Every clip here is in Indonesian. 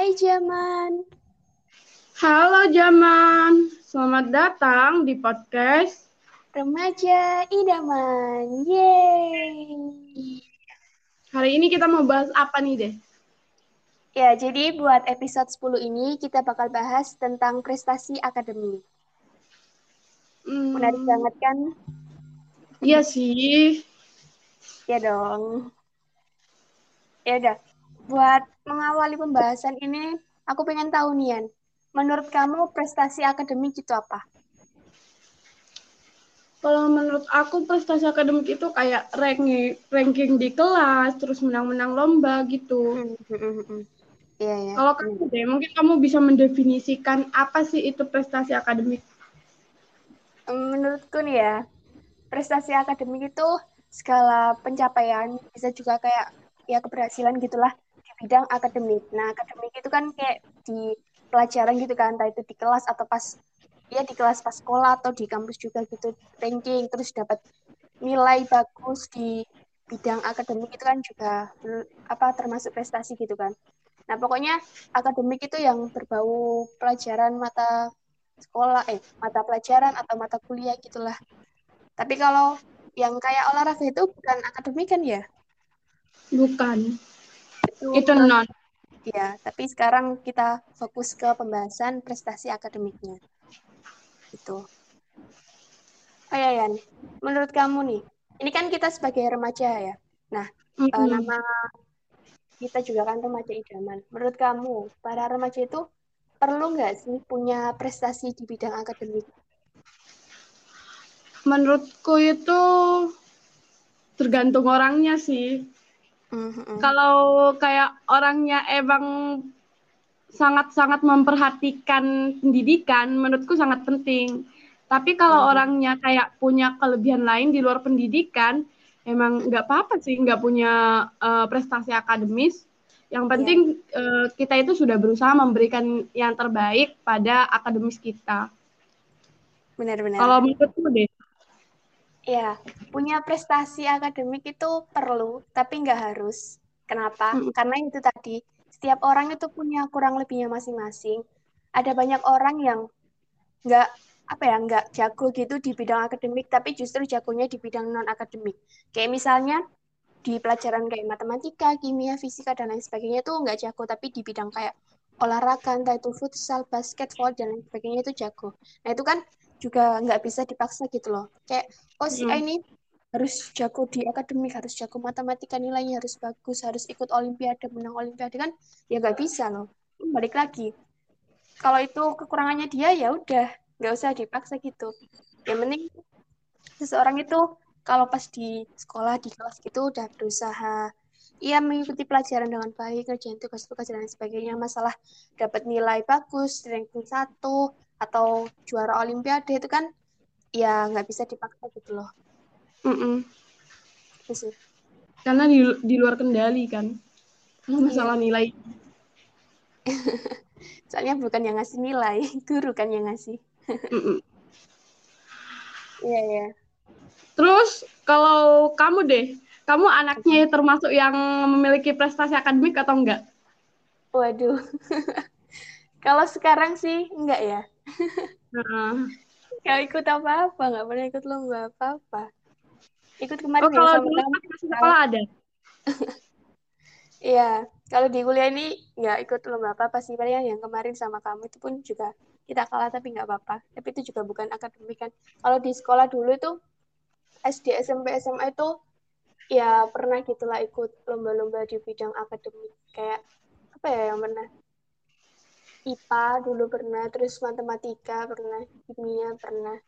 Hai Jaman. Halo Jaman, selamat datang di podcast Remaja Idaman. Yeay. Hari ini kita mau bahas apa nih deh? Ya, jadi buat episode 10 ini kita bakal bahas tentang prestasi akademik. Hmm, Menarik banget kan? Iya sih. Ya dong. Ya udah. Buat mengawali pembahasan ini, aku pengen tahu nih, Yan. Menurut kamu prestasi akademik itu apa? Kalau menurut aku prestasi akademik itu kayak ranking ranking di kelas, terus menang-menang lomba gitu. Hmm, hmm, hmm, hmm. Iya, ya. Kalau kamu deh, mungkin kamu bisa mendefinisikan apa sih itu prestasi akademik? Menurutku nih ya, prestasi akademik itu skala pencapaian, bisa juga kayak ya keberhasilan gitulah bidang akademik. Nah, akademik itu kan kayak di pelajaran gitu kan, entah itu di kelas atau pas ya di kelas pas sekolah atau di kampus juga gitu ranking terus dapat nilai bagus di bidang akademik itu kan juga apa termasuk prestasi gitu kan. Nah, pokoknya akademik itu yang berbau pelajaran mata sekolah, eh, mata pelajaran atau mata kuliah gitulah. Tapi kalau yang kayak olahraga itu bukan akademik kan ya? Bukan. Itu, Itu non. Ya, tapi sekarang kita fokus ke pembahasan prestasi akademiknya. Itu. Oh ya, Yan. Menurut kamu nih, ini kan kita sebagai remaja ya. Nah, Mm-mm. eh, nama kita juga kan remaja idaman. Menurut kamu, para remaja itu perlu nggak sih punya prestasi di bidang akademik? Menurutku itu tergantung orangnya sih. Kalau kayak orangnya emang sangat-sangat memperhatikan pendidikan, menurutku sangat penting. Tapi kalau Hmm. orangnya kayak punya kelebihan lain di luar pendidikan, emang nggak apa-apa sih nggak punya eh, prestasi akademis. Yang penting eh, kita itu sudah berusaha memberikan yang terbaik pada akademis kita. Benar-benar. Kalau menurutku deh, Ya, punya prestasi akademik itu perlu, tapi nggak harus. Kenapa? Mm. Karena itu tadi, setiap orang itu punya kurang lebihnya masing-masing. Ada banyak orang yang nggak apa ya nggak jago gitu di bidang akademik, tapi justru jagonya di bidang non akademik. Kayak misalnya di pelajaran kayak matematika, kimia, fisika dan lain sebagainya itu nggak jago, tapi di bidang kayak olahraga, entah itu futsal, basket, volley dan lain sebagainya itu jago. Nah itu kan juga nggak bisa dipaksa gitu loh. Kayak oh si A Mm. ini harus jago di akademik, harus jago matematika, nilainya harus bagus, harus ikut olimpiade, menang olimpiade kan ya nggak bisa loh. Balik lagi. Kalau itu kekurangannya dia ya udah, nggak usah dipaksa gitu. Yang penting seseorang itu kalau pas di sekolah di kelas gitu udah berusaha ia mengikuti pelajaran dengan baik, ngerjain tugas-tugas dan sebagainya. Masalah dapat nilai bagus, ranking satu, atau juara olimpiade itu kan ya nggak bisa dipaksa gitu loh. mm-mm. Itu sih. karena di, di luar kendali kan. Kalau masalah nilai, Soalnya bukan yang ngasih nilai, guru kan yang ngasih. mm-mm. Iya, iya. Terus kalau kamu deh, kamu anaknya termasuk yang memiliki prestasi akademik atau enggak? Waduh. Kalau sekarang sih enggak ya. Nah, Gak ikut apa-apa, nggak pernah ikut lomba apa-apa. Ikut kemarin oh ya kalau sama dulu pas masih sekolah ada. Iya, kalau di kuliah ini nggak ikut lomba apa-apa sih. Paling yang kemarin sama kamu itu pun juga kita kalah tapi nggak apa-apa. Tapi itu juga bukan akademik kan. Kalau di sekolah dulu itu SD, SMP, SMA itu ya pernah gitulah ikut lomba-lomba di bidang akademik. Kayak apa ya yang pernah? IPA dulu pernah, terus matematika pernah, kimia pernah.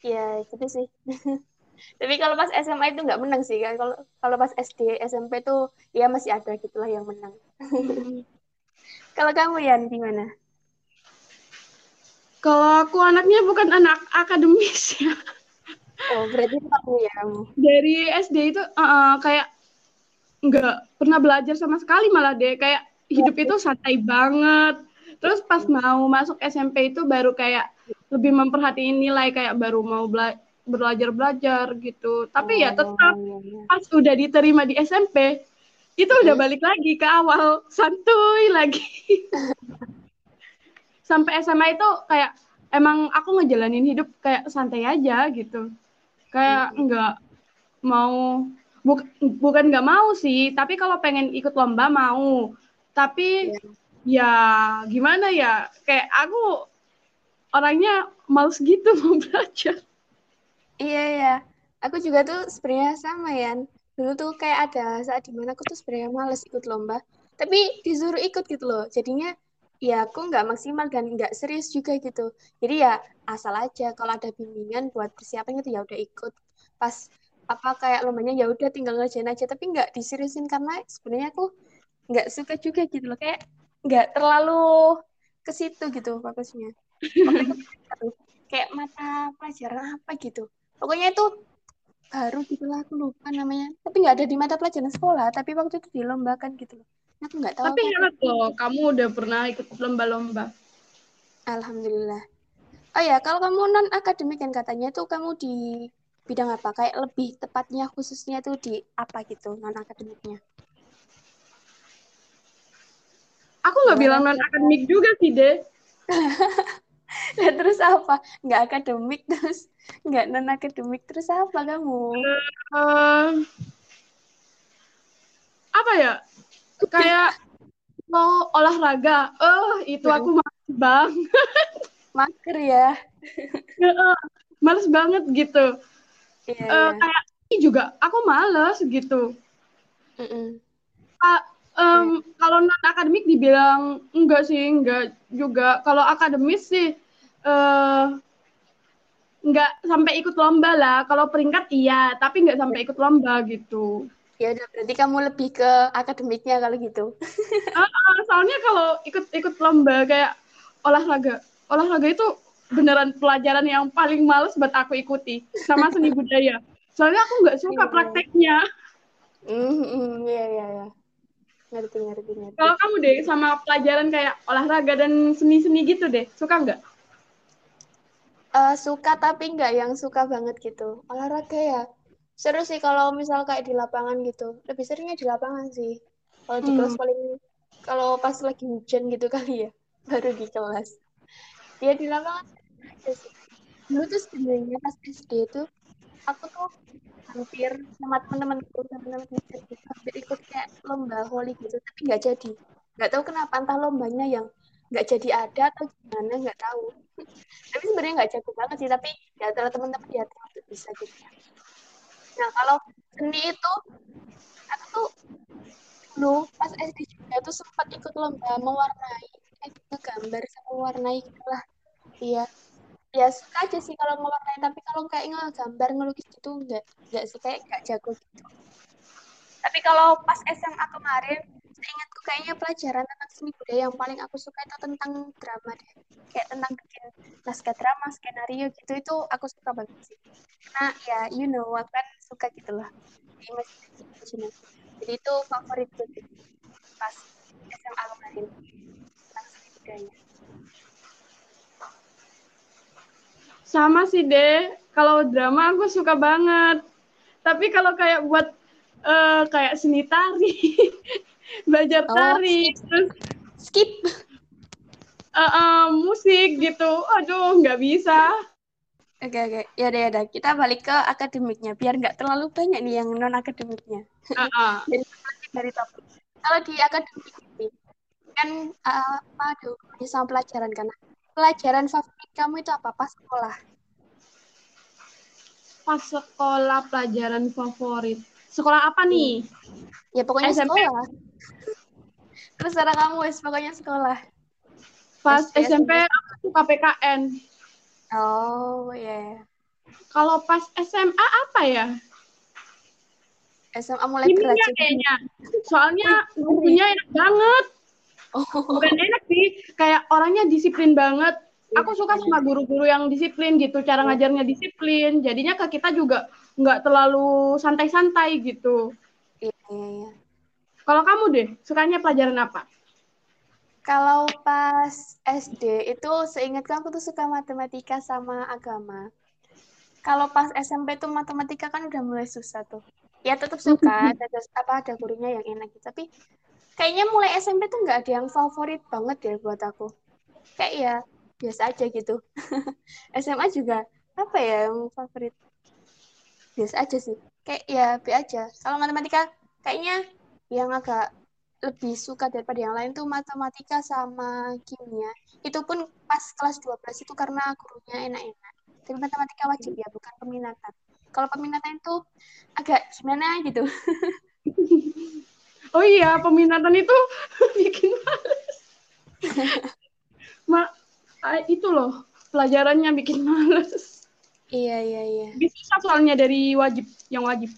Ya gitu sih. Tapi kalau pas SMA itu nggak menang sih kan. Kalau kalau pas SD, SMP tuh ya masih ada gitulah yang menang. Kalau kamu Yan gimana? Kalau aku anaknya bukan anak akademis ya. Oh berarti kamu ya kamu. Dari SD itu uh, kayak nggak pernah belajar sama sekali malah deh. Kayak hidup itu santai banget. Terus pas mau masuk SMP itu baru kayak lebih memperhatiin nilai kayak baru mau bela belajar belajar gitu. Tapi ya tetap Oh, iya, iya. pas udah diterima di SMP itu udah balik lagi ke awal santuy lagi sampai SMA itu kayak emang aku ngejalanin hidup kayak santai aja gitu kayak nggak mau buk, bukan nggak mau sih tapi kalau pengen ikut lomba mau tapi yeah. Ya gimana ya? Kayak aku orangnya males gitu mau belajar. Iya ya aku juga tuh sebenarnya sama ya dulu tuh kayak ada saat di mana aku tuh sebenarnya males ikut lomba tapi disuruh ikut gitu loh. Jadinya ya aku nggak maksimal dan nggak serius juga gitu. Jadi ya asal aja kalau ada bimbingan buat persiapan gitu ya udah ikut. Pas apa kayak lombanya ya udah tinggal ngerjain aja tapi nggak diseriusin karena sebenarnya aku nggak suka juga gitu loh. Kayak nggak terlalu ke situ gitu fokusnya. Kayak mata pelajaran apa gitu. Pokoknya itu baru gitu lah aku lupa namanya. Tapi nggak ada di mata pelajaran sekolah tapi waktu itu dilombakan gitu loh. Aku nggak tahu tapi enak loh kamu udah pernah ikut lomba-lomba. Alhamdulillah. Oh ya kalau kamu non akademik kan katanya tuh kamu di bidang apa? Kayak lebih tepatnya khususnya tuh di apa gitu non akademiknya aku nggak bilang non akademik juga sih deh Nah, terus apa? Nggak akademik terus nggak non akademik terus apa kamu? Uh, apa ya? Kayak mau olahraga. Oh, itu aku males banget. Mager ya. males banget gitu. Iya, uh, iya. Kayak ini juga aku males gitu. Mm -mm. Uh, um, kalau non akademik dibilang enggak sih enggak juga. Kalau akademis sih uh, enggak sampai ikut lomba lah. Kalau peringkat iya tapi enggak sampai ikut lomba gitu. Ya udah berarti kamu lebih ke akademiknya kalau gitu. Uh, uh, soalnya kalau ikut ikut lomba kayak olahraga. Olahraga itu beneran pelajaran yang paling males buat aku ikuti sama seni budaya. Soalnya aku nggak suka iya. prakteknya. Mm -hmm, iya iya iya ngerti ngerti ngerti. Kalau kamu deh sama pelajaran kayak olahraga dan seni-seni gitu deh. Suka nggak? Uh, suka tapi nggak yang suka banget gitu. Olahraga ya seru sih kalau misal kayak di lapangan gitu. Lebih seringnya di lapangan sih. Kalau di hmm. kelas paling kalau pas lagi hujan gitu kali ya baru di kelas. Ya di lapangan dulu tuh sebenarnya pas SD itu aku tuh hampir sama teman-temanku teman-teman hampir ikut kayak lomba volley gitu. Tapi nggak jadi. Nggak tahu kenapa entah lombanya yang nggak jadi ada atau gimana nggak tahu. Tapi sebenarnya nggak jago banget sih tapi ya antara teman-teman ya bisa gitu. Nah kalau seni itu aku tuh dulu pas SD juga tuh sempat ikut lomba mewarnai eh gambar sama mewarnai gitulah iya ya suka aja sih kalau mewarnai tapi kalau kayak ngegambar ngelukis gitu enggak enggak sih kayak enggak jago gitu. Tapi kalau pas SMA kemarin seingatku kayaknya pelajaran tentang seni budaya yang paling aku suka itu tentang drama deh. Kayak tentang bikin naskah drama skenario gitu itu aku suka banget sih. Karena ya you know aku kan suka gitu lah. Jadi itu favorit gue pas SMA kemarin tentang seni budaya. Sama sih deh, kalau drama aku suka banget. Tapi kalau kayak buat uh, kayak seni tari, belajar oh, tari, skip. terus skip. Uh, uh, musik gitu, aduh nggak bisa. Oke okay, oke, okay. ya deh ya deh. Kita balik ke akademiknya, biar nggak terlalu banyak nih yang non akademiknya. Uh -uh. dari, dari topik. Kalau di akademik kan uh, apa ada sama pelajaran kan? pelajaran favorit kamu itu apa pas sekolah? Pas sekolah pelajaran favorit. Sekolah apa nih? Ya pokoknya SMP. sekolah. Terus cara kamu wes pokoknya sekolah. Pas SMP, SMP aku suka PKN. Oh ya. Yeah. Kalau pas SMA apa ya? SMA mulai Kimia kayaknya. Soalnya bukunya enak banget. Oh. Bukan enak sih, kayak orangnya disiplin banget. Aku suka sama guru-guru yang disiplin gitu, cara ngajarnya disiplin. Jadinya ke kita juga nggak terlalu santai-santai gitu. Iya, iya, iya. Kalau kamu deh, sukanya pelajaran apa? Kalau pas SD itu seingatku aku tuh suka matematika sama agama. Kalau pas SMP tuh matematika kan udah mulai susah tuh. ya tetap suka ada apa ada gurunya yang enak gitu tapi kayaknya mulai SMP tuh nggak ada yang favorit banget deh buat aku kayak ya biasa aja gitu. SMA juga apa ya yang favorit? Biasa aja sih. Kayak ya B aja. Kalau matematika kayaknya yang agak lebih suka daripada yang lain tuh matematika sama kimia. Itu pun pas kelas 12 itu karena gurunya enak-enak. Tapi matematika wajib ya bukan peminatan. Kalau peminatan itu agak gimana gitu. Oh iya peminatan itu bikin males. Ma itu loh pelajarannya bikin males. Iya iya iya. Bisa soalnya dari wajib yang wajib.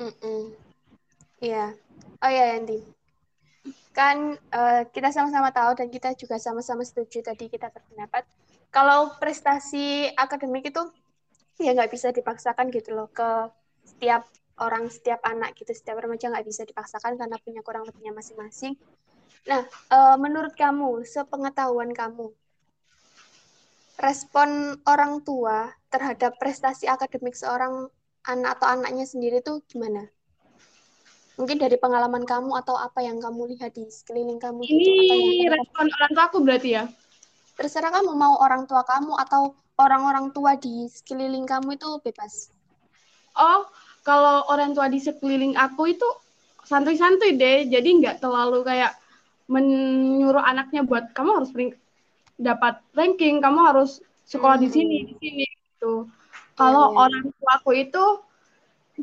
Mm -mm. iya. Oh iya Yanti. Kan uh, kita sama-sama tahu dan kita juga sama-sama setuju tadi kita berpendapat. Kalau prestasi akademik itu ya nggak bisa dipaksakan gitu loh ke setiap orang setiap anak gitu. Setiap remaja nggak bisa dipaksakan karena punya kurang lebihnya masing-masing. Nah uh, menurut kamu sepengetahuan kamu respon orang tua terhadap prestasi akademik seorang anak atau anaknya sendiri tuh gimana? Mungkin dari pengalaman kamu atau apa yang kamu lihat di sekeliling kamu. Gitu, Ini gitu, respon orang tua aku berarti ya? Terserah kamu mau orang tua kamu atau orang-orang tua di sekeliling kamu itu bebas. Oh, kalau orang tua di sekeliling aku itu santuy-santuy deh, jadi nggak terlalu kayak menyuruh anaknya buat kamu harus dapat ranking, kamu harus sekolah hmm. di sini, di sini gitu. Kalau yeah, yeah. orang tua aku itu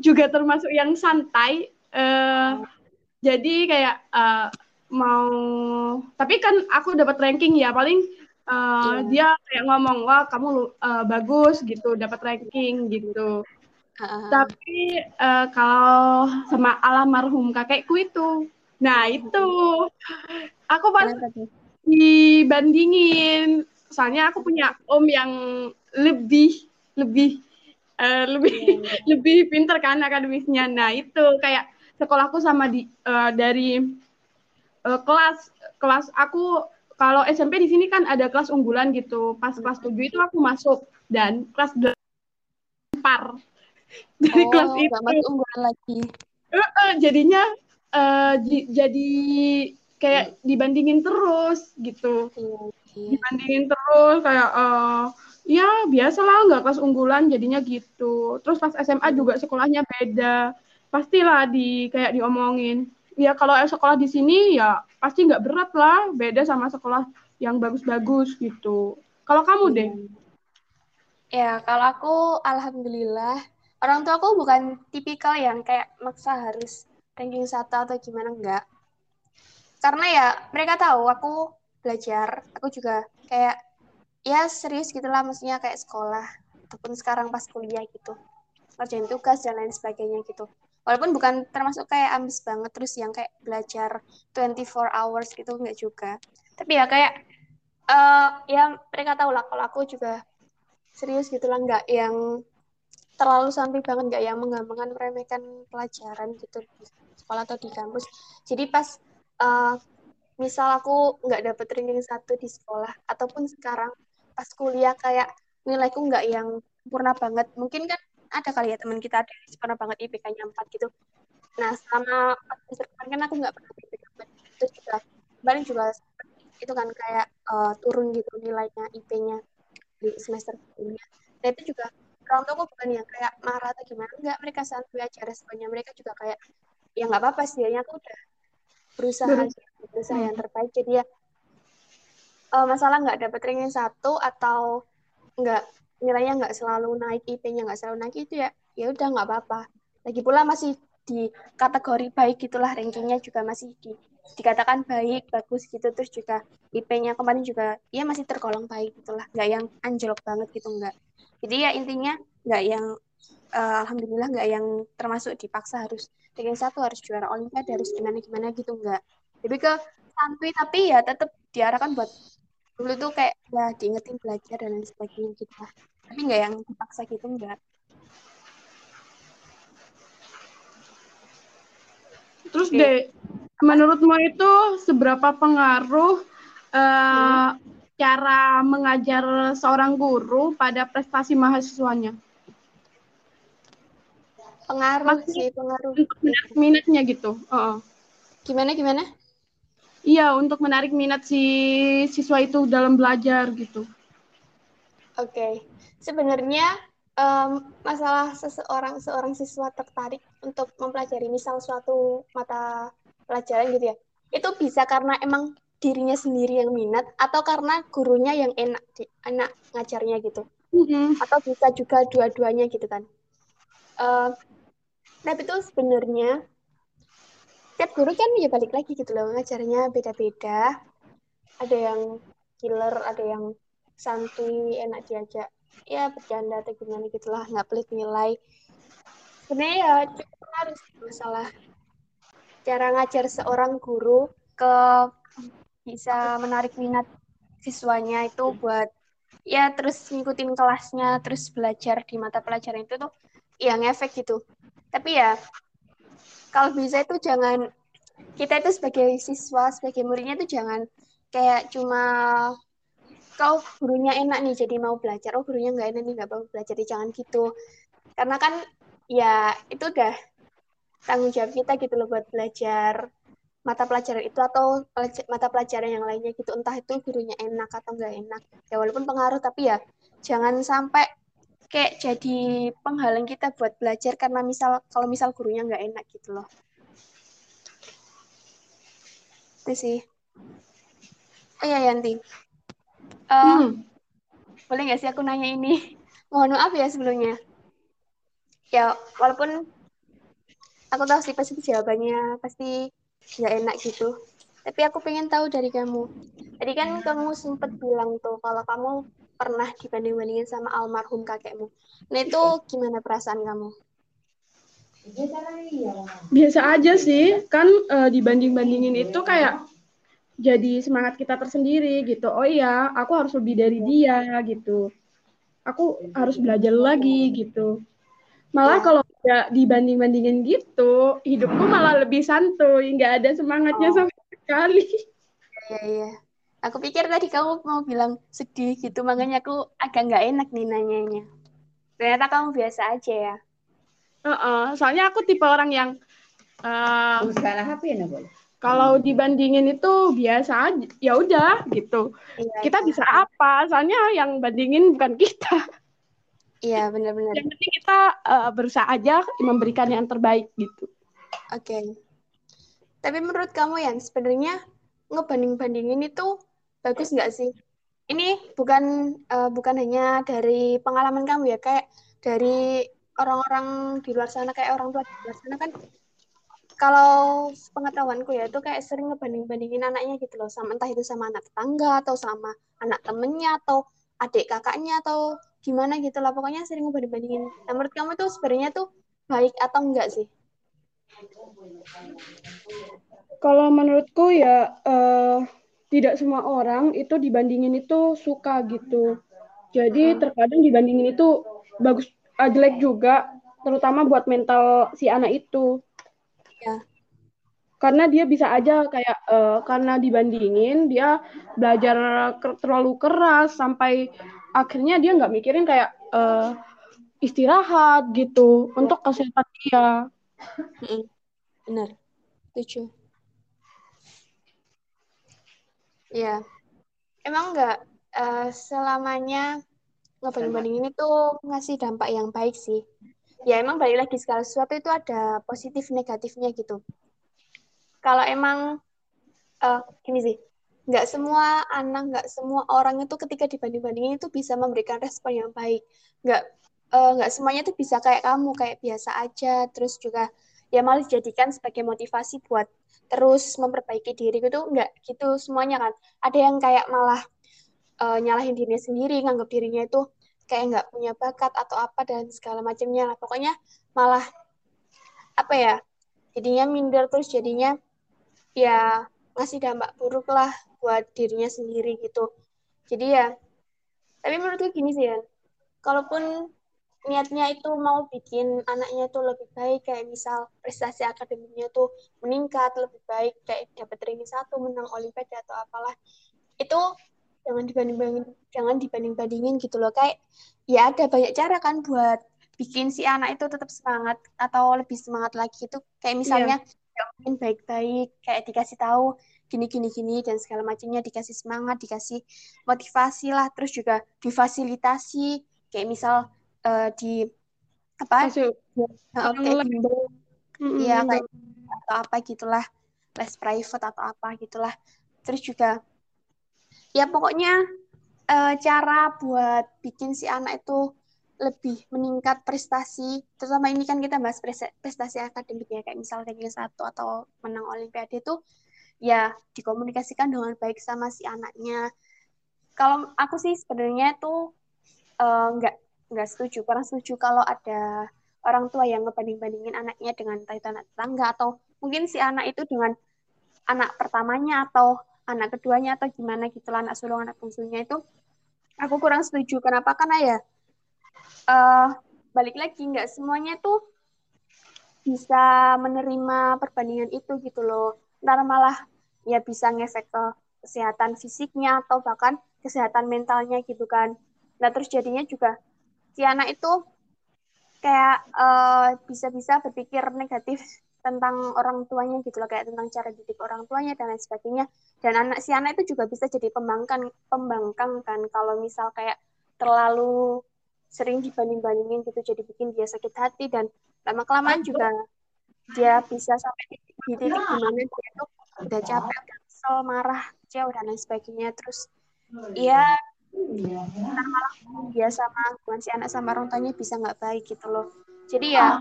juga termasuk yang santai, uh, jadi kayak uh, mau tapi kan aku dapat ranking ya paling uh, yeah. dia kayak ngomong wah kamu uh, bagus gitu dapat ranking gitu uh. tapi uh, kalau sama almarhum kakekku itu nah itu aku pas dibandingin soalnya aku punya om yang lebih lebih uh, lebih yeah. lebih pinter kan akademisnya nah itu kayak sekolahku sama di uh, dari uh, kelas kelas aku kalau SMP di sini kan ada kelas unggulan gitu. Pas kelas 7 itu aku masuk dan kelas 8 par. Dari oh, kelas itu unggulan lagi. Uh, uh, jadinya uh, jadi kayak dibandingin terus gitu. Dibandingin terus kayak uh, ya biasalah nggak kelas unggulan jadinya gitu. Terus pas SMA juga sekolahnya beda. Pastilah di kayak diomongin. Ya kalau sekolah di sini ya pasti nggak berat lah beda sama sekolah yang bagus-bagus gitu. Kalau kamu deh ya kalau aku alhamdulillah orang tua aku bukan tipikal yang kayak maksa harus ranking satu atau gimana enggak karena ya mereka tahu aku belajar. Aku juga kayak ya serius gitulah maksudnya kayak sekolah. Ataupun sekarang pas kuliah gitu. Kerjain tugas dan lain sebagainya gitu. Walaupun bukan termasuk kayak ambis banget terus yang kayak belajar 24 hours gitu enggak juga. Tapi ya kayak uh, ya mereka tahu lah kalau aku juga serius gitu lah nggak yang terlalu sampai banget nggak yang menggampangkan meremehkan pelajaran gitu sekolah atau di kampus. Jadi pas uh, misal aku nggak dapet ranking satu di sekolah ataupun sekarang pas kuliah kayak nilaiku nggak yang sempurna banget mungkin kan ada kali ya teman kita ada yang pernah banget IPK-nya 4 gitu. Nah selama semester kemarin kan aku nggak pernah IPK 4 terus juga kemarin juga itu kan kayak uh, turun gitu nilainya IP-nya di semester sebelumnya. Nah itu juga orang tua bukan yang kayak marah atau gimana enggak mereka santai aja responnya. Mereka juga kayak ya nggak apa-apa sih ya aku udah berusaha berusaha yang terbaik. Jadi ya uh, masalah nggak dapet ranking satu atau nggak nilainya nggak selalu naik IP-nya nggak selalu naik itu ya ya udah nggak apa-apa. Lagi pula masih di kategori baik gitulah rankingnya juga masih di dikatakan baik bagus gitu. Terus juga IP-nya kemarin juga ya masih tergolong baik gitulah. Nggak yang anjlok banget gitu nggak. Jadi ya intinya nggak yang uh, alhamdulillah nggak yang termasuk dipaksa harus ranking satu harus juara olimpiade harus gimana gimana gitu nggak lebih ke santuy tapi ya tetap diarahkan buat dulu tuh kayak ya diingetin belajar dan lain sebagainya gitu lah tapi nggak yang dipaksa gitu enggak terus okay. deh menurutmu itu seberapa pengaruh uh, hmm. cara mengajar seorang guru pada prestasi mahasiswanya pengaruh Maksudnya, sih pengaruh untuk menarik minatnya gitu oh. gimana gimana iya untuk menarik minat si siswa itu dalam belajar gitu oke okay. sebenarnya um, masalah seseorang seorang siswa tertarik untuk mempelajari misal suatu mata pelajaran gitu ya itu bisa karena emang dirinya sendiri yang minat atau karena gurunya yang enak di, enak ngajarnya gitu mm-hmm. atau bisa juga dua-duanya gitu kan uh, tapi itu sebenarnya tiap guru kan ya balik lagi gitu loh ngajarnya beda-beda. Ada yang killer ada yang santuy enak diajak ya bercanda atau gimana gitulah nggak pelit nilai. Sebenarnya ya cukup harus masalah cara ngajar seorang guru ke bisa menarik minat siswanya itu buat ya terus ngikutin kelasnya terus belajar di mata pelajaran itu tuh yang efek gitu tapi ya kalau bisa itu jangan kita itu sebagai siswa sebagai muridnya itu jangan kayak cuma kau gurunya enak nih jadi mau belajar. Oh gurunya nggak enak nih nggak mau belajar jadi jangan gitu. Karena kan ya itu udah tanggung jawab kita gitu loh buat belajar mata pelajaran itu atau mata pelajaran yang lainnya gitu. Entah itu gurunya enak atau enggak enak. Ya walaupun pengaruh tapi ya jangan sampai kayak jadi penghalang kita buat belajar karena misal kalau misal gurunya nggak enak gitu loh. Itu sih. Oh ya Yanti. Uh, hmm. boleh nggak sih aku nanya ini? Mohon maaf ya sebelumnya. Ya walaupun aku tahu sih pasti jawabannya pasti nggak enak gitu. Tapi aku pengen tahu dari kamu. Tadi kan kamu sempat bilang tuh kalau kamu pernah dibanding-bandingin sama almarhum kakekmu. Nah itu gimana perasaan kamu? Biasa aja sih. Kan e, dibanding-bandingin itu kayak jadi semangat kita tersendiri gitu. Oh iya aku harus lebih dari dia gitu. Aku harus belajar lagi gitu. Malah ya. kalau ya dibanding-bandingin gitu hidupku malah lebih santuy. Nggak ada semangatnya oh. sama sekali. Iya iya aku pikir tadi kamu mau bilang sedih gitu makanya aku agak nggak enak nih nanyanya ternyata kamu biasa aja ya uh -uh. soalnya aku tipe orang yang uh, kalau dibandingin itu biasa aja ya udah gitu iya, kita iya. bisa apa soalnya yang bandingin bukan kita Iya benar-benar. Yang penting kita uh, berusaha aja memberikan yang terbaik gitu. Oke. Okay. Tapi menurut kamu yang sebenarnya ngebanding-bandingin itu bagus nggak sih? Ini bukan uh, bukan hanya dari pengalaman kamu ya, kayak dari orang-orang di luar sana kayak orang tua di luar sana kan kalau pengetahuanku ya itu kayak sering ngebanding-bandingin anaknya gitu loh. Sama entah itu sama anak tetangga atau sama anak temennya atau adik kakaknya atau gimana gitu lah. Pokoknya sering ngebanding-bandingin. Nah, menurut kamu tuh sebenarnya tuh baik atau enggak sih? Kalau menurutku ya uh, tidak semua orang itu dibandingin itu suka gitu. Jadi terkadang dibandingin itu bagus uh, jelek juga terutama buat mental si anak itu. Ya. Karena dia bisa aja kayak uh, karena dibandingin dia belajar terlalu keras sampai akhirnya dia nggak mikirin kayak uh, istirahat gitu untuk kesehatan dia. Benar, lucu. Ya, emang nggak uh, selamanya ngebanding-bandingin itu ngasih dampak yang baik sih. Ya emang balik lagi segala sesuatu itu ada positif negatifnya gitu. Kalau emang uh, gini sih, nggak semua anak, nggak semua orang itu ketika dibanding-bandingin itu bisa memberikan respon yang baik. Nggak uh, nggak semuanya itu bisa kayak kamu, kayak biasa aja. Terus juga ya malah dijadikan sebagai motivasi buat terus memperbaiki diri itu nggak gitu semuanya kan. Ada yang kayak malah uh, nyalahin dirinya sendiri, nganggap dirinya itu kayak nggak punya bakat atau apa dan segala macamnya lah. Pokoknya malah apa ya? Jadinya minder terus jadinya ya ngasih dampak buruk lah buat dirinya sendiri gitu. Jadi ya, tapi menurutku gini sih ya, kalaupun niatnya itu mau bikin anaknya tuh lebih baik, kayak misal prestasi akademiknya tuh meningkat lebih baik, kayak dapat ranking satu, menang olimpiade atau apalah, itu jangan dibanding-bandingin, jangan dibanding-bandingin gitu loh, kayak ya ada banyak cara kan buat bikin si anak itu tetap semangat atau lebih semangat lagi. Itu kayak misalnya yeah. mungkin baik-baik kayak dikasih tahu gini gini gini dan segala macamnya dikasih semangat dikasih motivasi lah. Terus juga difasilitasi. Kayak misal uh, di apa? Masuk. uh, kayak bimbel ya kayak atau apa gitulah. Les private atau apa gitulah. Terus juga ya pokoknya uh, cara buat bikin si anak itu lebih meningkat prestasi. Terutama ini kan kita bahas prestasi akademik ya kayak misal ranking satu atau menang olimpiade itu ya dikomunikasikan dengan baik sama si anaknya. Kalau aku sih sebenarnya itu uh, nggak setuju. Kurang setuju kalau ada orang tua yang ngebanding-bandingin anaknya dengan anak tetangga atau mungkin si anak itu dengan anak pertamanya atau anak keduanya atau gimana gitu lah anak sulung anak bungsunya itu. Aku kurang setuju. Kenapa? Karena ya uh, balik lagi nggak semuanya tuh bisa menerima perbandingan itu gitu loh. Ntar malah ya bisa ngefek ke kesehatan fisiknya atau bahkan kesehatan mentalnya gitu kan. Nah terus jadinya juga si anak itu kayak uh, bisa-bisa berpikir negatif tentang orang tuanya gitu loh kayak tentang cara didik orang tuanya dan lain sebagainya. Dan anak si anak itu juga bisa jadi pembangkang pembangkang kan. Kalau misal kayak terlalu sering dibanding-bandingin gitu jadi bikin dia sakit hati dan lama kelamaan juga dia bisa sampai di titik di mana dia tuh udah capek udah kesel marah kecewa dan lain sebagainya. Terus ya malah dia sama hubungan si anak sama orang tuanya bisa nggak baik gitu loh. Jadi ya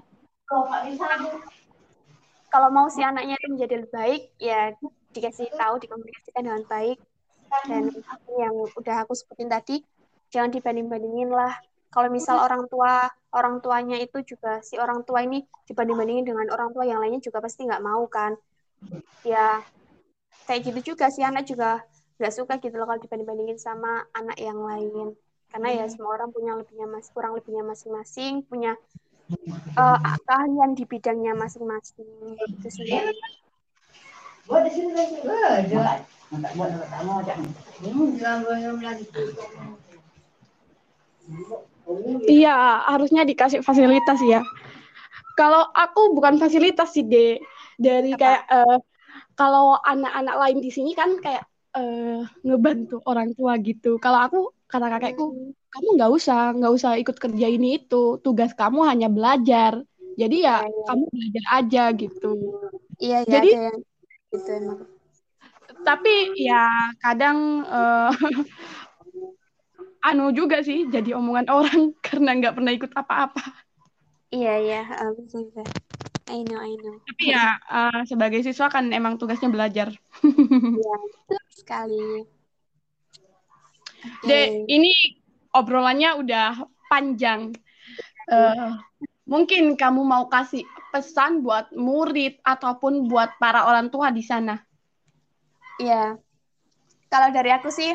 kalau mau si anaknya itu menjadi lebih baik ya dikasih tahu dikomunikasikan dengan baik. Dan yang udah aku sebutin tadi jangan dibanding-bandingin lah. Kalau misal orang tua orang tuanya itu juga si orang tua ini dibanding-bandingin dengan orang tua yang lainnya juga pasti nggak mau kan. Ya kayak gitu juga si anak juga nggak suka gitu loh kalau dibanding-bandingin sama anak yang lain. Karena ya semua orang punya lebihnya mas kurang lebihnya masing-masing punya uh, keahlian di bidangnya masing-masing. Itu sih. Iya, harusnya dikasih fasilitas ya. Kalau aku bukan fasilitas sih, De. Dari Apa? kayak uh, kalau anak-anak lain di sini kan kayak uh, ngebantu orang tua gitu. Kalau aku kata kakekku, hmm. Kamu nggak usah nggak usah ikut kerja ini itu. Tugas kamu hanya belajar. Jadi ya, ya, ya. kamu belajar aja gitu. Iya ya, jadi yang gitu emang. Tapi ya kadang uh, anu juga sih jadi omongan orang karena nggak pernah ikut apa-apa. Iya iya um, bisa I know I know tapi ya uh, sebagai siswa kan emang tugasnya belajar iya sekali De, ini obrolannya udah panjang. Uh, mungkin kamu mau kasih pesan buat murid ataupun buat para orang tua di sana. Iya. Kalau dari aku sih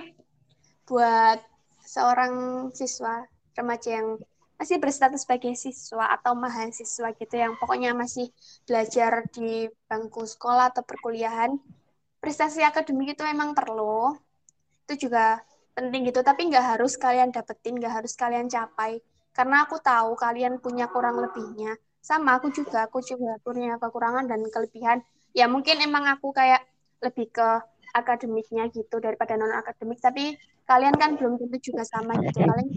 buat seorang siswa remaja yang masih berstatus sebagai siswa atau mahasiswa gitu yang pokoknya masih belajar di bangku sekolah atau perkuliahan, prestasi akademik itu memang perlu. Itu juga penting gitu. Tapi nggak harus kalian dapetin nggak harus kalian capai. Karena aku tahu kalian punya kurang lebihnya. Sama aku juga aku juga punya kekurangan dan kelebihan. Ya mungkin emang aku kayak lebih ke akademiknya gitu daripada non akademik tapi kalian kan belum tentu juga sama gitu. Kalian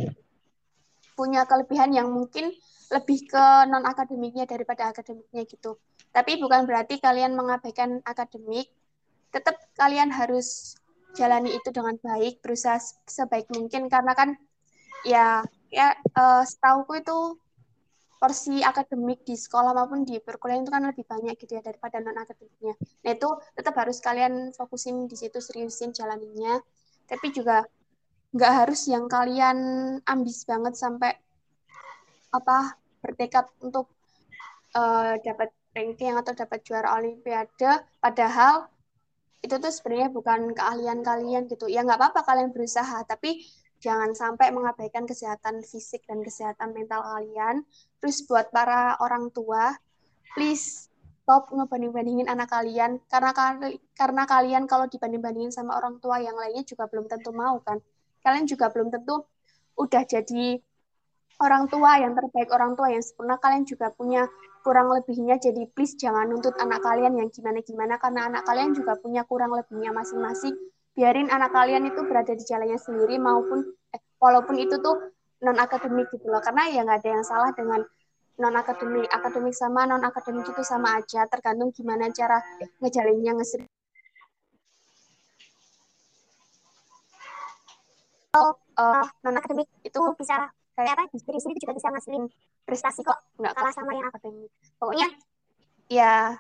punya kelebihan yang mungkin lebih ke non akademiknya daripada akademiknya gitu tapi bukan berarti kalian mengabaikan akademik tetap kalian harus jalani itu dengan baik, berusaha sebaik mungkin karena kan ya ya uh, setauku itu porsi akademik di sekolah maupun di perkuliahan itu kan lebih banyak gitu ya daripada non akademiknya. Nah itu tetap harus kalian fokusin di situ seriusin jalaninya. Tapi juga nggak harus yang kalian ambis banget sampai apa bertekad untuk uh, dapat ranking atau dapat juara olimpiade. Padahal itu tuh sebenarnya bukan keahlian kalian gitu. Ya nggak apa-apa kalian berusaha tapi jangan sampai mengabaikan kesehatan fisik dan kesehatan mental kalian. Terus buat para orang tua please stop ngebanding-bandingin anak kalian. Karena karena kalian kalau dibanding-bandingin sama orang tua yang lainnya juga belum tentu mau kan kalian juga belum tentu udah jadi orang tua yang terbaik orang tua yang sempurna. Kalian juga punya kurang lebihnya. Jadi please jangan nuntut anak kalian yang gimana-gimana karena anak kalian juga punya kurang lebihnya masing-masing. Biarin anak kalian itu berada di jalannya sendiri maupun eh, walaupun itu tuh non akademik gitu loh. Karena ya nggak ada yang salah dengan non akademik akademik sama non akademik itu sama aja. Tergantung gimana cara ngejalinnya ngesri oh uh, non akademik itu bisa kayak apa di sini juga bisa ngasilin prestasi kok. Nggak kalah sama yang akademik pokoknya ya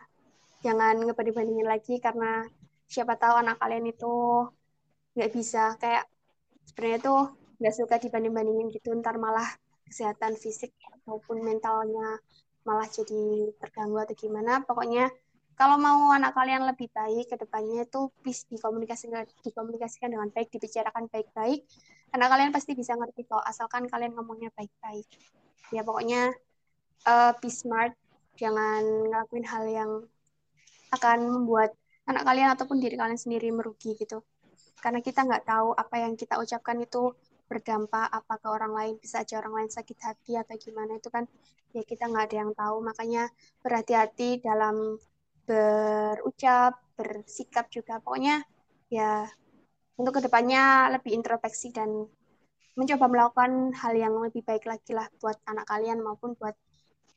jangan ngebanding-bandingin lagi karena siapa tahu anak kalian itu nggak bisa kayak sebenarnya tuh nggak suka dibanding-bandingin gitu. Ntar malah kesehatan fisik maupun mentalnya malah jadi terganggu atau gimana. Pokoknya kalau mau anak kalian lebih baik ke depannya itu please dikomunikasikan dikomunikasikan dengan baik dibicarakan baik-baik anak kalian pasti bisa ngerti kok asalkan kalian ngomongnya baik-baik. Ya pokoknya uh, be smart jangan ngelakuin hal yang akan membuat anak kalian ataupun diri kalian sendiri merugi gitu. Karena kita nggak tahu apa yang kita ucapkan itu berdampak apa ke orang lain bisa aja orang lain sakit hati atau gimana itu kan ya kita nggak ada yang tahu. Makanya berhati-hati dalam berucap bersikap juga pokoknya ya untuk ke depannya lebih introspeksi dan mencoba melakukan hal yang lebih baik lagi lah buat anak kalian maupun buat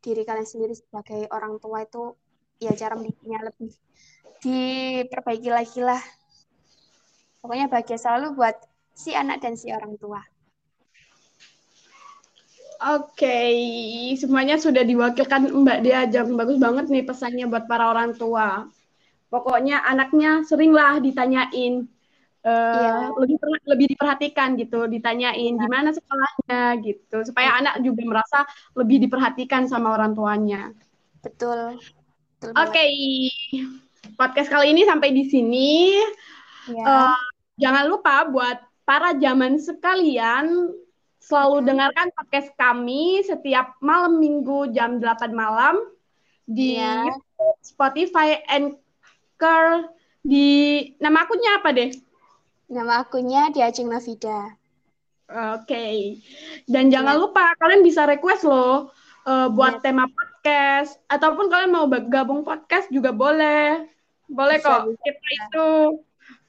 diri kalian sendiri sebagai orang tua itu ya cara mendidiknya lebih diperbaiki lagi lah pokoknya bahagia selalu buat si anak dan si orang tua. Oke, okay. semuanya sudah diwakilkan Mbak Dia Jam. Bagus banget nih pesannya buat para orang tua. Pokoknya anaknya seringlah ditanyain, uh, iya. lebih lebih diperhatikan gitu, ditanyain iya. gimana sekolahnya gitu, supaya anak juga merasa lebih diperhatikan sama orang tuanya. Betul. Betul Oke, okay. podcast kali ini sampai di sini. Iya. Uh, jangan lupa buat para zaman sekalian selalu dengarkan podcast kami setiap malam minggu jam 8 malam di yeah. YouTube, Spotify, Anchor, di nama akunnya apa deh? Nama akunnya di Navida. Oke. Okay. Dan yeah. jangan lupa kalian bisa request loh uh, buat yeah. tema podcast ataupun kalian mau gabung podcast juga boleh. Boleh bisa, kok. Bisa. Kita itu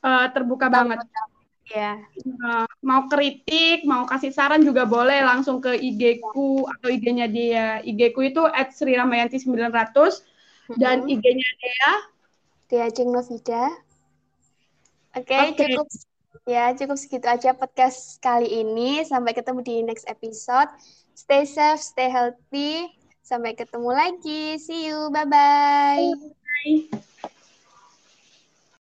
uh, terbuka banget. banget. Ya. Uh, mau kritik, mau kasih saran juga boleh langsung ke IG-ku atau IG-nya dia. IG-ku itu @sriramayanti900 mm-hmm. dan IG-nya dia Dia Jeng Novida. Oke, okay, okay. cukup ya, cukup segitu aja podcast kali ini. Sampai ketemu di next episode. Stay safe, stay healthy. Sampai ketemu lagi. See you. Bye-bye. Bye.